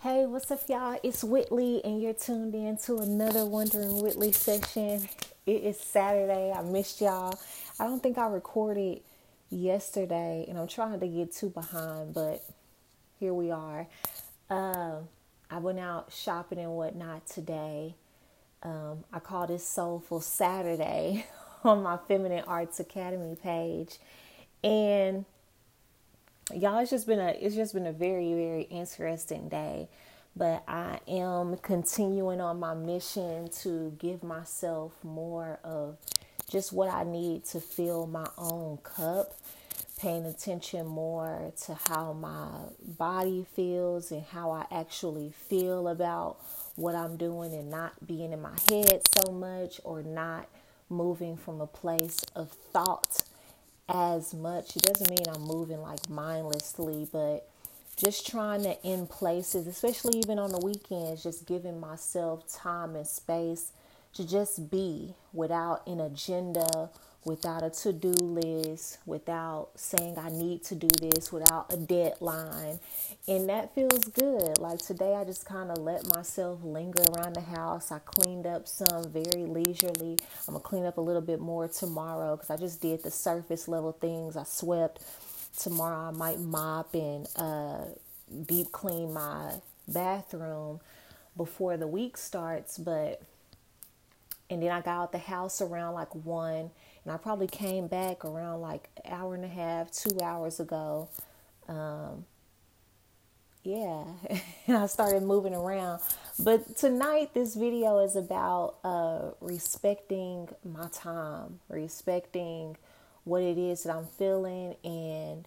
Hey, what's up, y'all? It's Whitley, and you're tuned in to another Wondering Whitley session. It is Saturday. I missed y'all. I don't think I recorded yesterday, and I'm trying to get too behind, but here we are. Uh, I went out shopping and whatnot today. Um, I call this Soulful Saturday on my Feminine Arts Academy page, and y'all, it's just been a it's just been a very very interesting day. But I am continuing on my mission to give myself more of just what I need to fill my own cup paying attention more to how my body feels and how I actually feel about what I'm doing and not being in my head so much or not moving from a place of thought as much. It doesn't mean I'm moving like mindlessly, but just trying to in places, especially even on the weekends, just giving myself time and space to just be without an agenda without a to do list, without saying I need to do this, without a deadline. And that feels good. Like today, I just kind of let myself linger around the house. I cleaned up some very leisurely. I'm going to clean up a little bit more tomorrow because I just did the surface level things. I swept. Tomorrow, I might mop and uh, deep clean my bathroom before the week starts. But, and then I got out the house around like one and I probably came back around like an hour and a half, two hours ago. Um, yeah, and I started moving around. But tonight, this video is about uh, respecting my time, respecting what it is that I'm feeling, and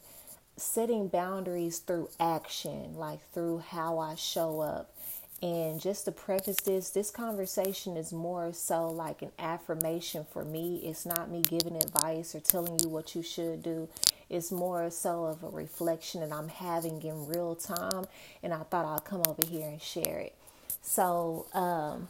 setting boundaries through action, like through how I show up. And just to preface this, this conversation is more so like an affirmation for me. It's not me giving advice or telling you what you should do. It's more so of a reflection that I'm having in real time. And I thought I'd come over here and share it. So, um,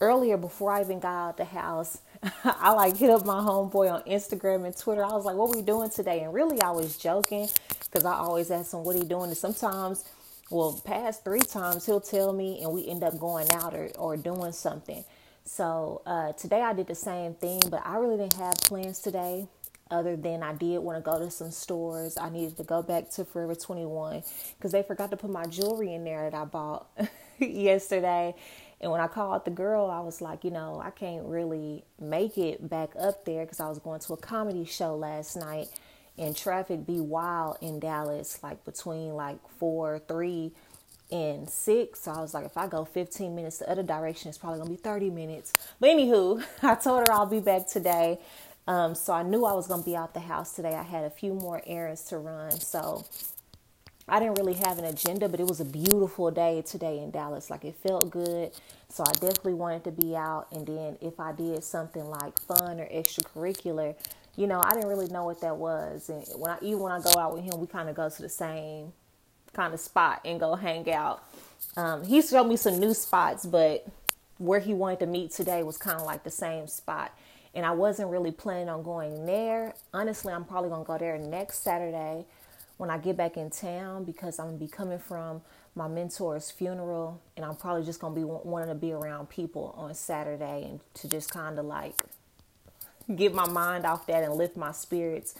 earlier before I even got out the house, I like hit up my homeboy on Instagram and Twitter. I was like, "What we doing today?" And really, I was joking because I always ask him what he doing. And sometimes well, past three times he'll tell me, and we end up going out or, or doing something. So uh, today I did the same thing, but I really didn't have plans today other than I did want to go to some stores. I needed to go back to Forever 21 because they forgot to put my jewelry in there that I bought yesterday. And when I called the girl, I was like, you know, I can't really make it back up there because I was going to a comedy show last night and traffic be wild in Dallas, like between like four, three, and six. So I was like, if I go 15 minutes the other direction, it's probably gonna be 30 minutes. But anywho, I told her I'll be back today. Um, so I knew I was gonna be out the house today. I had a few more errands to run, so I didn't really have an agenda, but it was a beautiful day today in Dallas. Like it felt good. So I definitely wanted to be out. And then if I did something like fun or extracurricular, you know, I didn't really know what that was. And when I even when I go out with him, we kind of go to the same kind of spot and go hang out. Um, he showed me some new spots, but where he wanted to meet today was kind of like the same spot. And I wasn't really planning on going there. Honestly, I'm probably gonna go there next Saturday when I get back in town because I'm gonna be coming from my mentor's funeral, and I'm probably just gonna be wanting to be around people on Saturday and to just kind of like get my mind off that and lift my spirits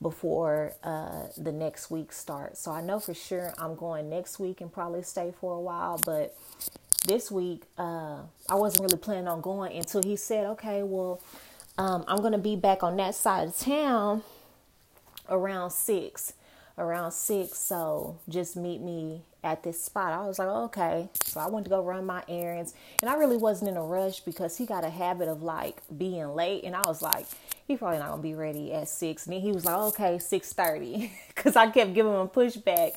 before uh, the next week starts. So I know for sure I'm going next week and probably stay for a while, but this week uh, I wasn't really planning on going until he said, okay, well, um, I'm going to be back on that side of town around six. Around six, so just meet me at this spot. I was like, okay. So I went to go run my errands. And I really wasn't in a rush because he got a habit of like being late. And I was like, he probably not gonna be ready at six. And then he was like, okay, six thirty. Cause I kept giving him pushback.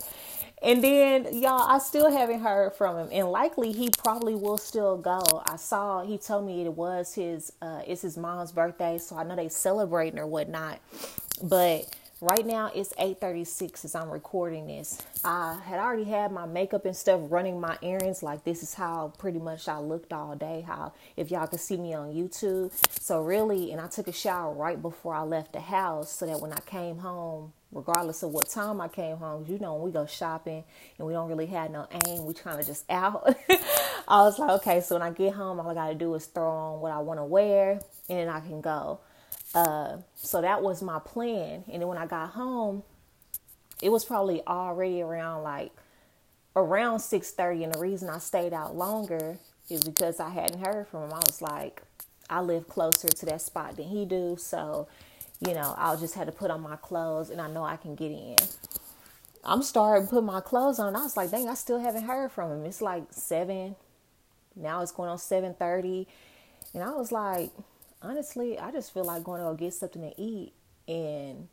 And then y'all, I still haven't heard from him. And likely he probably will still go. I saw he told me it was his uh it's his mom's birthday, so I know they celebrating or whatnot. But Right now it's 8:36 as I'm recording this. I had already had my makeup and stuff running my errands like this is how pretty much I looked all day how if y'all could see me on YouTube. So really and I took a shower right before I left the house so that when I came home regardless of what time I came home. You know, when we go shopping and we don't really have no aim, we kind of just out. I was like, okay, so when I get home, all I got to do is throw on what I want to wear and then I can go. Uh, so that was my plan. And then when I got home, it was probably already around like around 6:30 and the reason I stayed out longer is because I hadn't heard from him. I was like I live closer to that spot than he do, so you know, I'll just have to put on my clothes and I know I can get in. I'm starting to put my clothes on. I was like, dang, I still haven't heard from him. It's like seven. Now it's going on seven thirty. And I was like, honestly, I just feel like going to go get something to eat and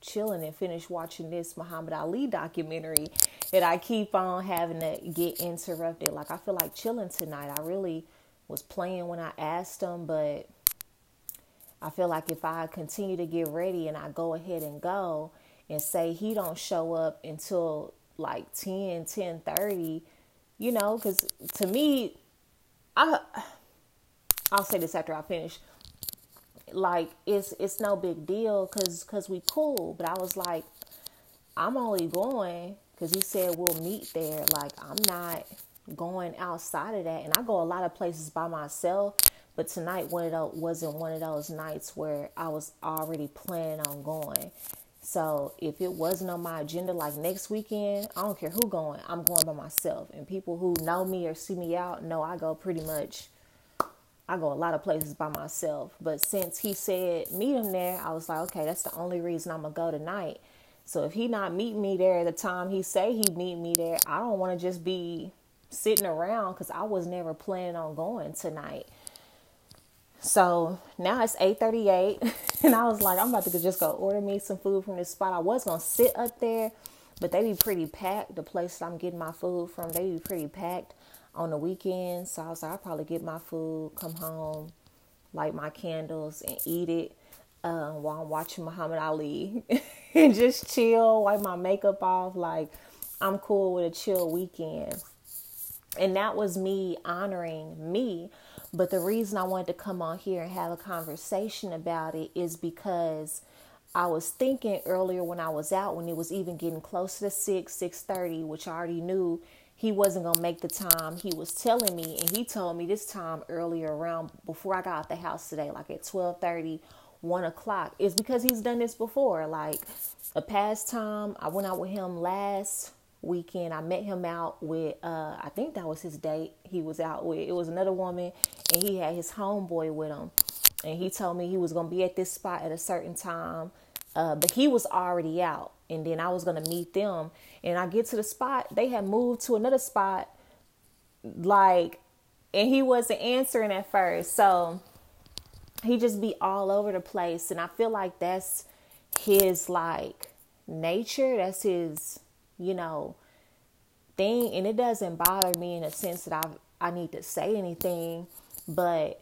chilling and finish watching this Muhammad Ali documentary that I keep on having to get interrupted. Like I feel like chilling tonight. I really was playing when I asked him, but I feel like if I continue to get ready and I go ahead and go and say he don't show up until like 10, 10 30, you know, because to me, I I'll say this after I finish. Like it's it's no big deal because cause we cool, but I was like, I'm only going because he said we'll meet there. Like I'm not going outside of that. And I go a lot of places by myself, but tonight one of those wasn't one of those nights where I was already planning on going. So if it wasn't on my agenda, like next weekend, I don't care who going, I'm going by myself. And people who know me or see me out know I go pretty much. I go a lot of places by myself. But since he said meet him there, I was like, okay, that's the only reason I'm gonna go tonight. So if he not meet me there at the time he say he meet me there, I don't want to just be sitting around because I was never planning on going tonight. So now it's 8:38, and I was like, I'm about to just go order me some food from this spot. I was gonna sit up there, but they be pretty packed. The place I'm getting my food from, they be pretty packed on the weekends. So I was like, I'll probably get my food, come home, light my candles, and eat it uh, while I'm watching Muhammad Ali, and just chill, wipe my makeup off. Like I'm cool with a chill weekend. And that was me honoring me. But the reason I wanted to come on here and have a conversation about it is because I was thinking earlier when I was out, when it was even getting close to 6, 6.30, which I already knew he wasn't going to make the time he was telling me. And he told me this time earlier around before I got out the house today, like at 12.30, 1 o'clock. Is because he's done this before. Like a past time, I went out with him last weekend. I met him out with uh I think that was his date he was out with. It was another woman and he had his homeboy with him. And he told me he was gonna be at this spot at a certain time. Uh, but he was already out and then I was gonna meet them. And I get to the spot, they had moved to another spot, like and he wasn't answering at first. So he just be all over the place. And I feel like that's his like nature. That's his you know, thing. And it doesn't bother me in a sense that I I need to say anything, but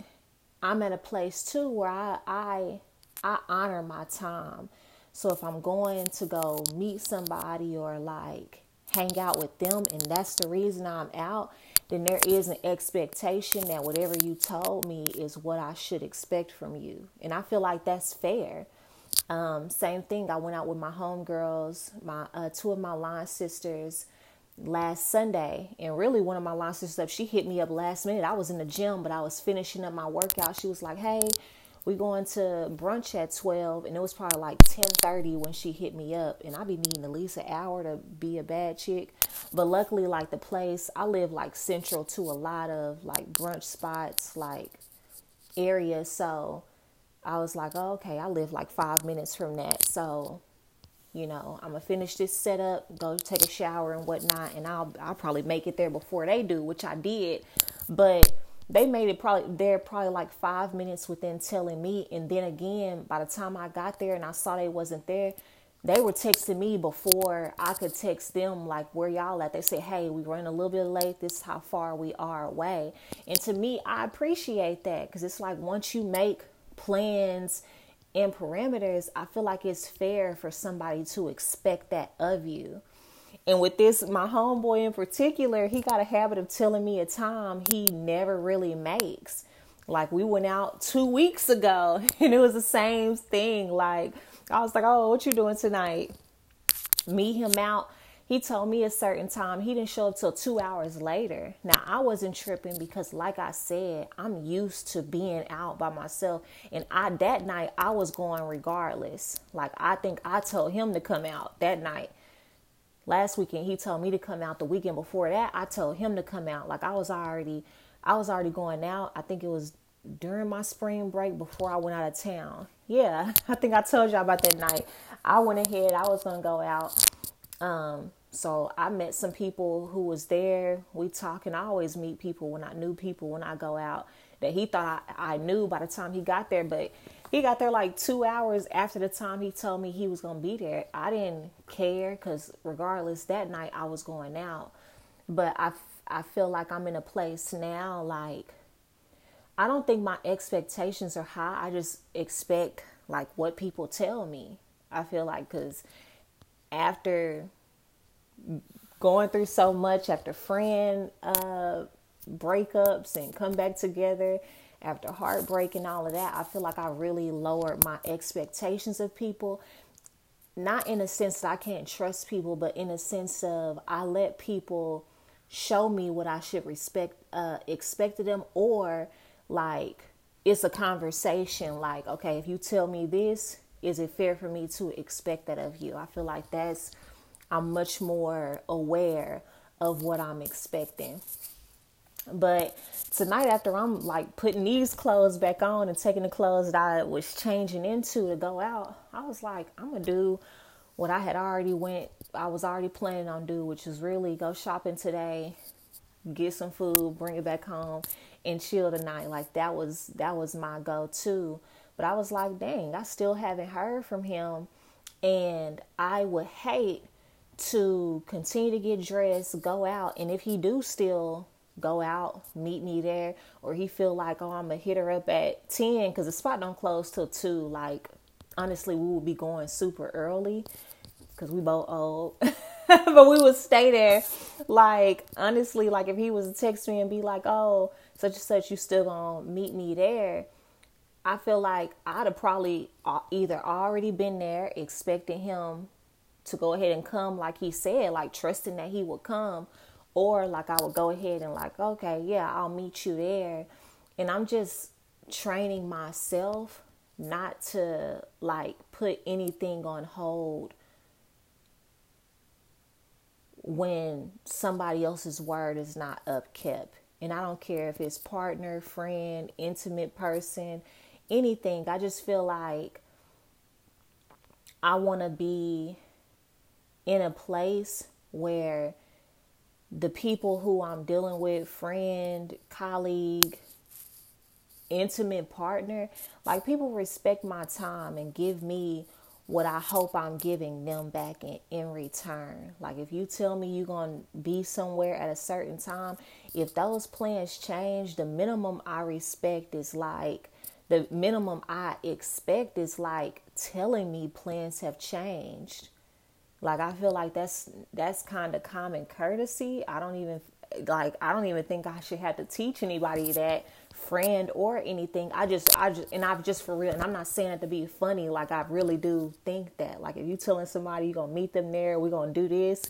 I'm at a place too where I I I honor my time. So if I'm going to go meet somebody or like hang out with them and that's the reason I'm out, then there is an expectation that whatever you told me is what I should expect from you. And I feel like that's fair. Um, same thing. I went out with my homegirls, my uh, two of my line sisters last Sunday, and really one of my line sisters she hit me up last minute. I was in the gym, but I was finishing up my workout. She was like, "Hey, we going to brunch at 12 and it was probably like 10:30 when she hit me up and I be needing at least an hour to be a bad chick but luckily like the place I live like central to a lot of like brunch spots like areas so I was like, oh, okay, I live like five minutes from that. So, you know, I'm gonna finish this setup, go take a shower and whatnot, and I'll I'll probably make it there before they do, which I did. But they made it probably there probably like five minutes within telling me, and then again, by the time I got there and I saw they wasn't there, they were texting me before I could text them like where y'all at. They said, "Hey, we ran a little bit late. This is how far we are away." And to me, I appreciate that because it's like once you make plans and parameters, I feel like it's fair for somebody to expect that of you. And with this, my homeboy in particular, he got a habit of telling me a time he never really makes. Like we went out two weeks ago and it was the same thing. Like I was like, Oh, what you doing tonight? meet him out. He told me a certain time. He didn't show up till two hours later. Now I wasn't tripping because, like I said, I'm used to being out by myself. And I that night I was going regardless. Like I think I told him to come out that night. Last weekend he told me to come out. The weekend before that I told him to come out. Like I was already, I was already going out. I think it was during my spring break before I went out of town. Yeah, I think I told y'all about that night. I went ahead. I was gonna go out. Um, so I met some people who was there. We talking. I always meet people when I knew people when I go out that he thought I, I knew by the time he got there, but he got there like two hours after the time he told me he was gonna be there. I didn't care because regardless, that night I was going out. But I I feel like I'm in a place now like I don't think my expectations are high. I just expect like what people tell me. I feel like because after going through so much, after friend uh, breakups and come back together, after heartbreak and all of that, I feel like I really lowered my expectations of people. Not in a sense that I can't trust people, but in a sense of I let people show me what I should respect, uh, expect of them, or like it's a conversation like okay if you tell me this is it fair for me to expect that of you i feel like that's i'm much more aware of what i'm expecting but tonight after i'm like putting these clothes back on and taking the clothes that i was changing into to go out i was like i'm gonna do what i had already went i was already planning on do which is really go shopping today get some food bring it back home and chill tonight. Like that was that was my go to. But I was like, dang, I still haven't heard from him. And I would hate to continue to get dressed, go out, and if he do still go out, meet me there, or he feel like, oh, I'm gonna hit her up at ten because the spot don't close till two. Like honestly, we would be going super early because we both old. but we would stay there. Like honestly, like if he was to text me and be like, "Oh, such and such, you still gonna meet me there?" I feel like I'd have probably uh, either already been there, expecting him to go ahead and come, like he said, like trusting that he would come, or like I would go ahead and like, okay, yeah, I'll meet you there, and I'm just training myself not to like put anything on hold when somebody else's word is not upkept. And I don't care if it's partner, friend, intimate person, anything. I just feel like I want to be in a place where the people who I'm dealing with, friend, colleague, intimate partner, like people respect my time and give me what I hope I'm giving them back in, in return. Like if you tell me you're going to be somewhere at a certain time, if those plans change, the minimum I respect is like the minimum I expect is like telling me plans have changed. Like I feel like that's that's kind of common courtesy. I don't even like I don't even think I should have to teach anybody that friend or anything. I just, I just, and I've just for real, and I'm not saying it to be funny. Like I really do think that. Like if you telling somebody you're gonna meet them there, we're gonna do this,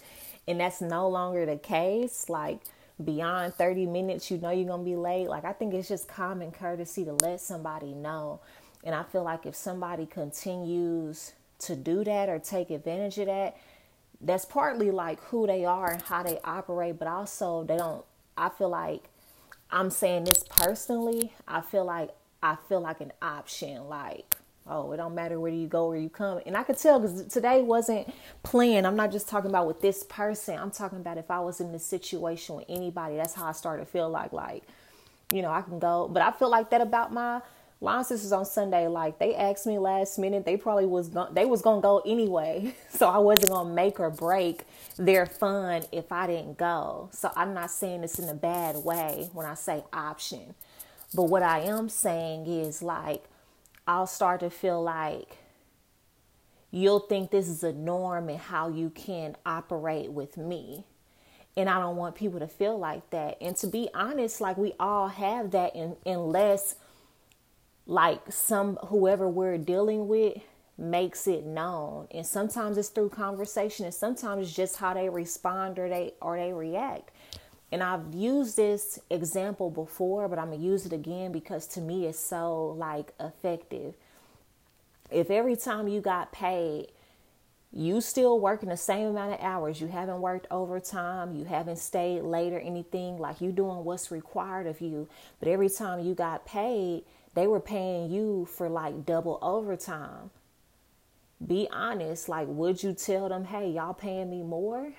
and that's no longer the case. Like beyond 30 minutes, you know you're gonna be late. Like I think it's just common courtesy to let somebody know. And I feel like if somebody continues to do that or take advantage of that, that's partly like who they are and how they operate, but also they don't. I feel like I'm saying this personally. I feel like I feel like an option. Like, oh, it don't matter where you go or you come. And I could tell because today wasn't planned. I'm not just talking about with this person. I'm talking about if I was in this situation with anybody. That's how I started to feel like, like, you know, I can go. But I feel like that about my Line sisters on Sunday, like they asked me last minute, they probably was going they was gonna go anyway. So I wasn't gonna make or break their fun if I didn't go. So I'm not saying this in a bad way when I say option. But what I am saying is like I'll start to feel like you'll think this is a norm and how you can operate with me. And I don't want people to feel like that. And to be honest, like we all have that in, unless like some whoever we're dealing with makes it known. And sometimes it's through conversation and sometimes it's just how they respond or they or they react. And I've used this example before, but I'm to use it again because to me it's so like effective. If every time you got paid, you still working the same amount of hours, you haven't worked overtime, you haven't stayed late or anything, like you doing what's required of you, but every time you got paid, they were paying you for like double overtime. Be honest, like would you tell them, "Hey, y'all paying me more?"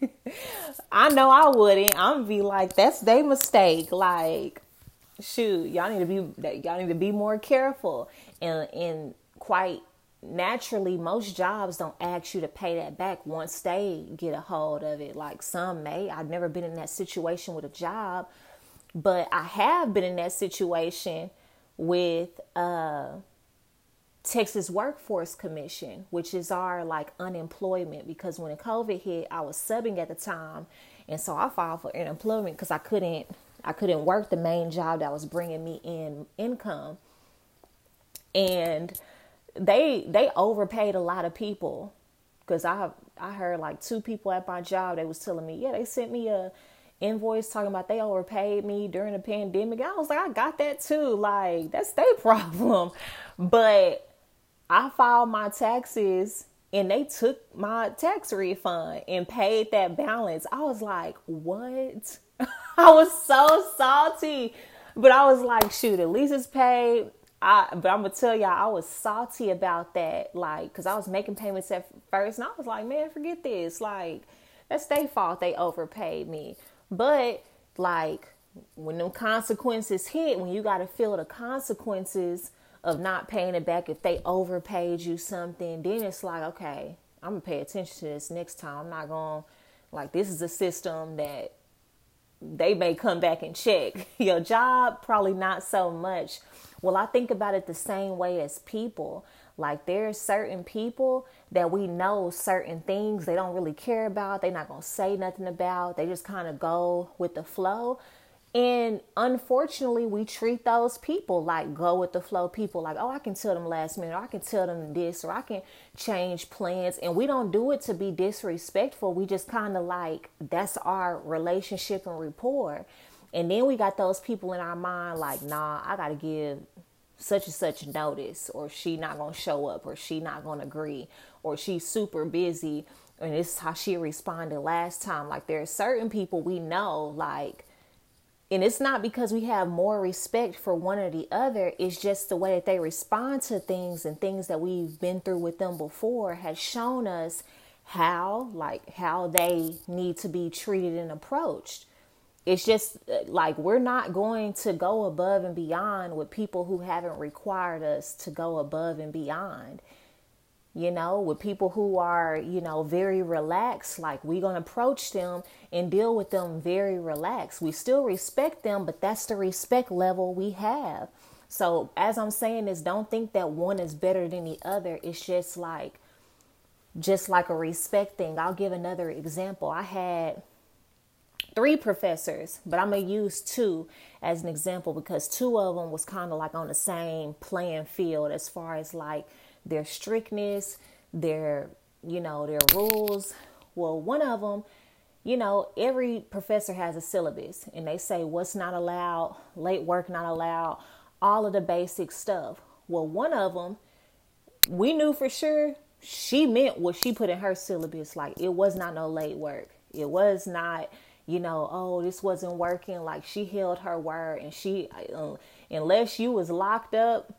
I know I wouldn't. I'm be like, that's their mistake. Like, shoot, y'all need to be y'all need to be more careful. And and quite naturally, most jobs don't ask you to pay that back once they get a hold of it. Like some may. I've never been in that situation with a job, but I have been in that situation with uh Texas Workforce Commission, which is our like unemployment because when COVID hit, I was subbing at the time, and so I filed for unemployment because I couldn't I couldn't work the main job that was bringing me in income, and they they overpaid a lot of people because I I heard like two people at my job they was telling me yeah they sent me a invoice talking about they overpaid me during the pandemic. I was like, I got that too. Like, that's their problem. But I filed my taxes and they took my tax refund and paid that balance. I was like, what? I was so salty. But I was like, shoot, at least it's paid. I, but I'm gonna tell y'all, I was salty about that, like, cause I was making payments at first, and I was like, man, forget this, like, that's their fault. They overpaid me, but like, when them consequences hit, when you got to feel the consequences of not paying it back if they overpaid you something, then it's like, okay, I'm gonna pay attention to this next time. I'm not gonna like this is a system that they may come back and check. Your job, probably not so much. Well, I think about it the same way as people. Like there's certain people that we know certain things they don't really care about. They're not gonna say nothing about. They just kind of go with the flow. And unfortunately, we treat those people like go with the flow people, like, oh, I can tell them last minute, or I can tell them this, or I can change plans. And we don't do it to be disrespectful. We just kind of like, that's our relationship and rapport. And then we got those people in our mind, like, nah, I got to give such and such notice, or she not to show up, or she not to agree, or she's super busy. And this is how she responded last time. Like, there are certain people we know, like, and it's not because we have more respect for one or the other it's just the way that they respond to things and things that we've been through with them before has shown us how like how they need to be treated and approached it's just uh, like we're not going to go above and beyond with people who haven't required us to go above and beyond you know, with people who are, you know, very relaxed, like we're going to approach them and deal with them very relaxed. We still respect them, but that's the respect level we have. So, as I'm saying is don't think that one is better than the other. It's just like just like a respect thing. I'll give another example. I had three professors, but I'm going to use two as an example because two of them was kind of like on the same playing field as far as like their strictness, their, you know, their rules. Well, one of them, you know, every professor has a syllabus and they say what's not allowed, late work not allowed, all of the basic stuff. Well, one of them, we knew for sure she meant what she put in her syllabus. Like it was not no late work. It was not, you know, oh, this wasn't working. Like she held her word and she, uh, unless you was locked up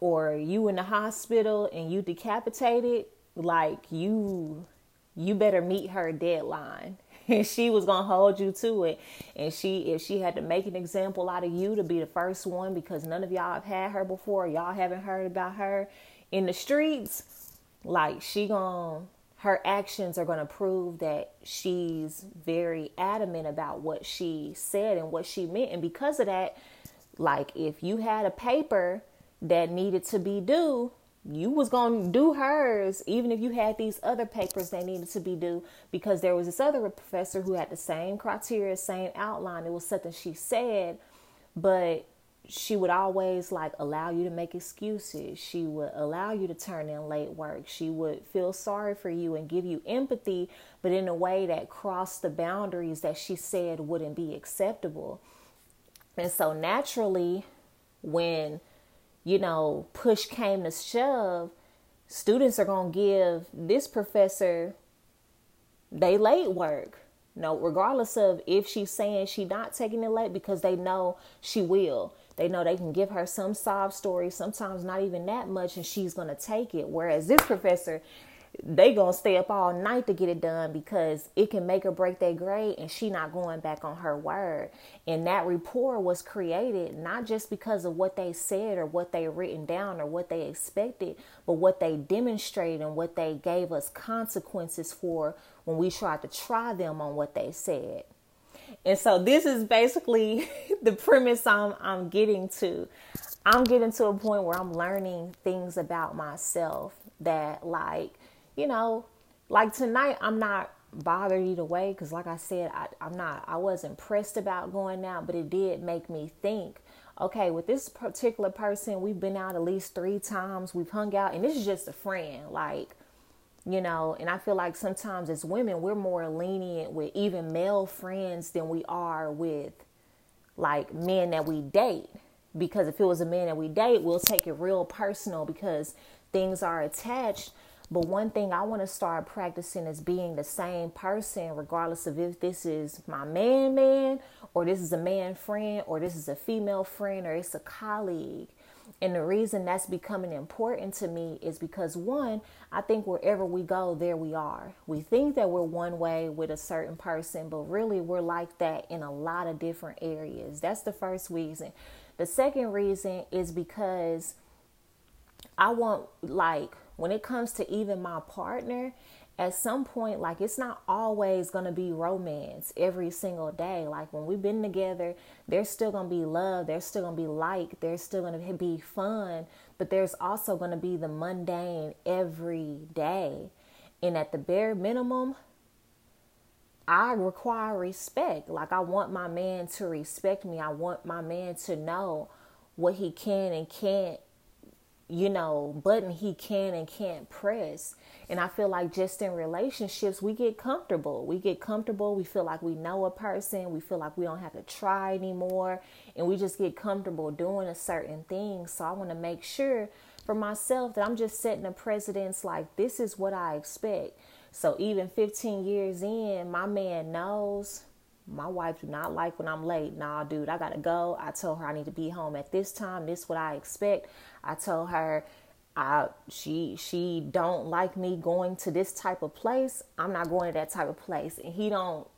or you in the hospital and you decapitated, like you you better meet her deadline. And she was gonna hold you to it. And she if she had to make an example out of you to be the first one because none of y'all have had her before, y'all haven't heard about her in the streets, like she gonna her actions are going to prove that she's very adamant about what she said and what she meant and because of that like if you had a paper that needed to be due, you was going to do hers even if you had these other papers that needed to be due because there was this other professor who had the same criteria, same outline. It was something she said, but she would always like allow you to make excuses. She would allow you to turn in late work. She would feel sorry for you and give you empathy, but in a way that crossed the boundaries that she said wouldn't be acceptable. And so naturally, when you know, push came to shove, students are going to give this professor they late work no, regardless of if she's saying she not taking it late because they know she will. They know they can give her some sob story, sometimes not even that much, and she's gonna take it. Whereas this professor, they gonna stay up all night to get it done because it can make or break their grade and she not going back on her word and that rapport was created not just because of what they said or what they written down or what they expected but what they demonstrated and what they gave us consequences for when we tried to try them on what they said and so this is basically the premise I'm I'm getting to. I'm getting to a point where I'm learning things about myself that like you know, like tonight, I'm not bothered either way because, like I said, I, I'm not, I wasn't pressed about going out, but it did make me think okay, with this particular person, we've been out at least three times, we've hung out, and this is just a friend. Like, you know, and I feel like sometimes as women, we're more lenient with even male friends than we are with like men that we date. Because if it was a man that we date, we'll take it real personal because things are attached. But one thing I want to start practicing is being the same person, regardless of if this is my man, man, or this is a man friend, or this is a female friend, or it's a colleague. And the reason that's becoming important to me is because one, I think wherever we go, there we are. We think that we're one way with a certain person, but really we're like that in a lot of different areas. That's the first reason. The second reason is because I want, like, when it comes to even my partner, at some point, like it's not always gonna be romance every single day. Like when we've been together, there's still gonna be love, there's still gonna be like, there's still gonna be fun, but there's also gonna be the mundane every day. And at the bare minimum, I require respect. Like I want my man to respect me. I want my man to know what he can and can't you know, button he can and can't press. And I feel like just in relationships, we get comfortable. We get comfortable. We feel like we know a person. We feel like we don't have to try anymore. And we just get comfortable doing a certain thing. So I want to make sure for myself that I'm just setting a precedence like this is what I expect. So even 15 years in, my man knows my wife do not like when I'm late. Nah, dude, I gotta go. I told her I need to be home at this time. This is what I expect. I told her I she she don't like me going to this type of place. I'm not going to that type of place. And he don't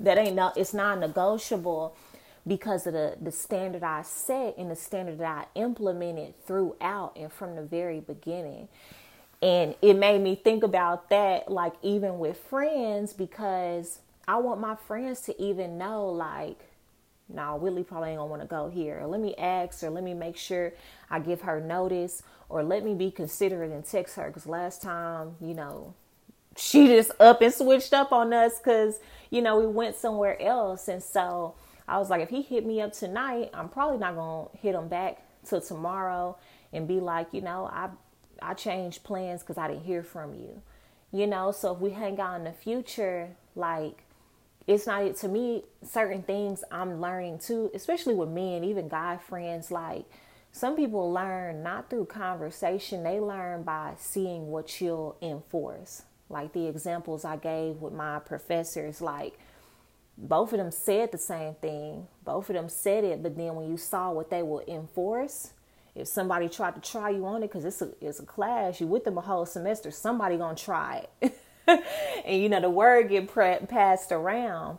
that ain't no it's not negotiable because of the the standard I set and the standard that I implemented throughout and from the very beginning. And it made me think about that like even with friends because I want my friends to even know, like, no, nah, Willie probably ain't gonna want to go here. Or let me ask, or let me make sure I give her notice, or let me be considerate and text her. Because last time, you know, she just up and switched up on us because you know we went somewhere else, and so I was like, if he hit me up tonight, I'm probably not gonna hit him back till tomorrow and be like, you know, I I changed plans because I didn't hear from you, you know. So if we hang out in the future, like it's not to me certain things I'm learning too, especially with men, even guy friends. Like some people learn not through conversation, they learn by seeing what you'll enforce. Like the examples I gave with my professors, like both of them said the same thing, both of them said it, but then when you saw what they will enforce, if somebody tried to try you on it, because it's a, it's a class, you with them a whole semester, somebody gonna try it. and you know the word get pre- passed around.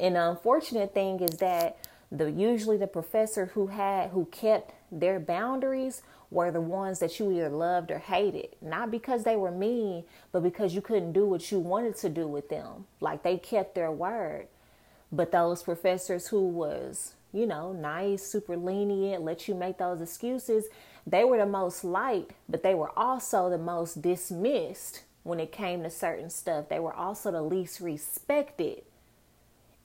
And the unfortunate thing is that the usually the professor who had who kept their boundaries were the ones that you either loved or hated. Not because they were mean, but because you couldn't do what you wanted to do with them. Like they kept their word. But those professors who was, you know, nice, super lenient, let you make those excuses, they were the most liked, but they were also the most dismissed when it came to certain stuff. They were also the least respected.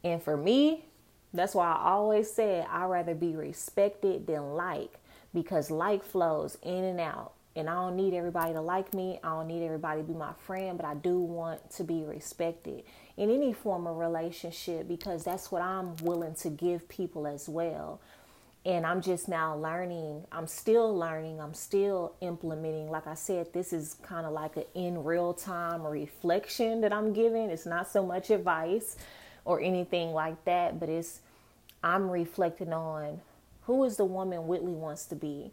And for me, That's why I always said I'd rather be respected than like because like flows in and out. And I don't need everybody to like me. I don't need everybody to be my friend, but I do want to be respected in any form of relationship because that's what I'm willing to give people as well. And I'm just now learning. I'm still learning. I'm still implementing. Like I said, this is kind of like an in real time reflection that I'm giving. It's not so much advice or anything like that, but it's I'm reflecting on who is the woman Whitley wants to be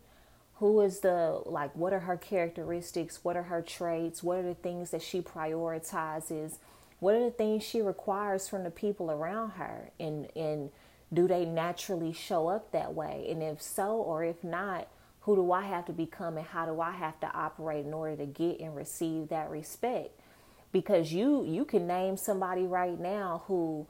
who is the like what are her characteristics what are her traits what are the things that she prioritizes what are the things she requires from the people around her and and do they naturally show up that way and if so or if not who do i have to become and how do i have to operate in order to get and receive that respect because you you can name somebody right now who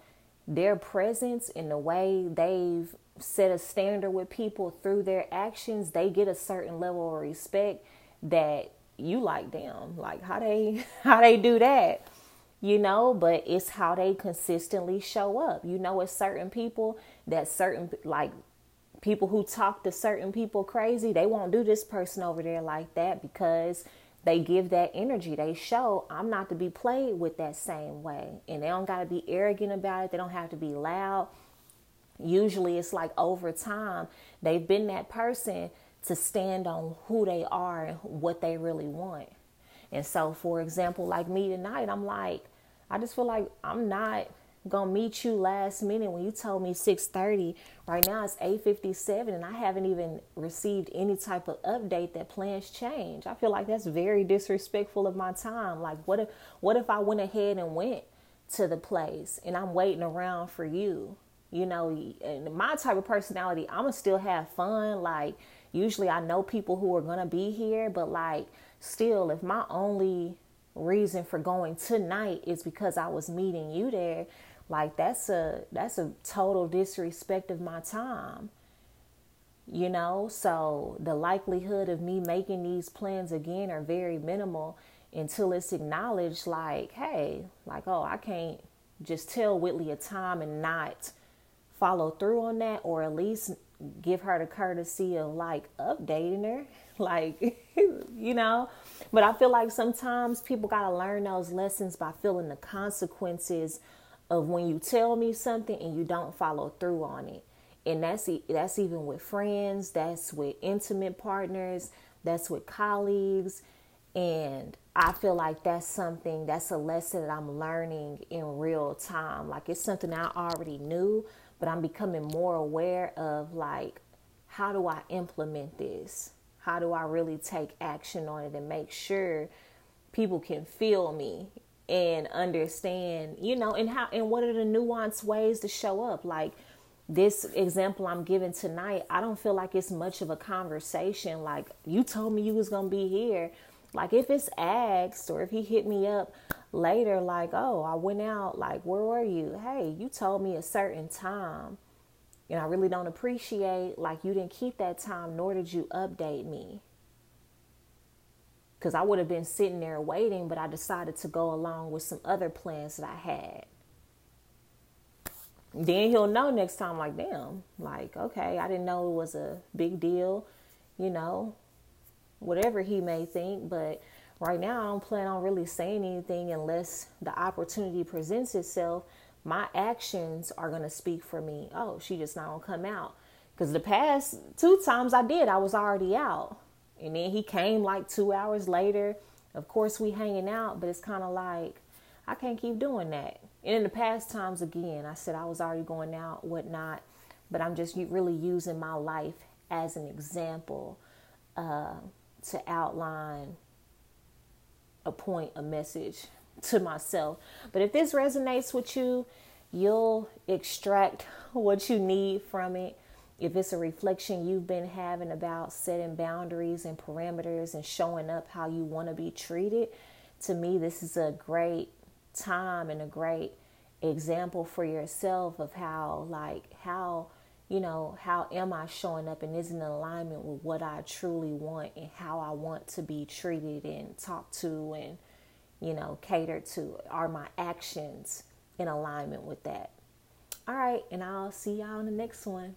their presence and the way they've set a standard with people through their actions, they get a certain level of respect that you like them. Like how they how they do that. You know, but it's how they consistently show up. You know, it's certain people that certain like people who talk to certain people crazy, they won't do this person over there like that because they give that energy. They show I'm not to be played with that same way. And they don't got to be arrogant about it. They don't have to be loud Usually it's like over time, they've been that person to stand on who they are and what they really want. And so, for example, like me tonight, I'm like, I just feel like I'm not gonna meet you last minute when you told me 6:30. Right now it's 8:57 and I haven't even received any type of update that plans change. I feel like that's very disrespectful of my time. Like what if what if I went ahead and went to the place and I'm waiting around for you? you know, and my type of personality, I'm gonna still have fun. Like, usually I know people who are gonna be here, but like, still, if my only reason for going tonight is because I was meeting you there, like that's a that's a total disrespect of my time. You know, so the likelihood of me making these plans again are very minimal until it's acknowledged like, hey, like, oh, I can't just tell Whitley a time and not follow through on that or at least give her the courtesy of like updating her like you know? But i feel like sometimes people got to learn those lessons by feeling the consequences of when you tell me something and you don't follow through on it. And that's that's even with friends that's with intimate partners that's with colleagues. And i feel like that's something that's a lesson that i'm learning in real time. Like it's something i already knew but I'm becoming more aware of like, how do I implement this? How do I really take action on it and make sure people can feel me and understand, you know, and how and what are the nuanced ways to show up? Like this example I'm giving tonight, I don't feel like it's much of a conversation. Like you told me you was gonna be here. Like if it's asked or if he hit me up, later like oh i went out like where were you? Hey you told me a certain time and i really don't appreciate like you didn't keep that time nor did you update me. Because i would have been sitting there waiting but i decided to go along with some other plans that i had. Then he'll know next time like damn like okay i didn't know it was a big deal you know whatever he may think but right now I don't plan on really saying anything unless the opportunity presents itself. My actions are going to speak for me. Oh, she just not to come out. Because the past two times I did, I was already out. And then he came like two hours later. Of course, we hanging out, but it's kind of like, I can't keep doing that. And in the past times, again, I said I was already going out, whatnot. But I'm just really using my life as an example uh, to outline a point, a message to myself. But if this resonates with you, you'll extract what you need from it. If it's a reflection you've been having about setting boundaries and parameters and showing up how you want to be treated, to me, this is a great time and a great example for yourself of how, like, how you know, how am I showing up and is in alignment with what I truly want and how I want to be treated and talked to and, you know, catered to? Are my actions in alignment with that? All right, and I'll see y'all in the next one.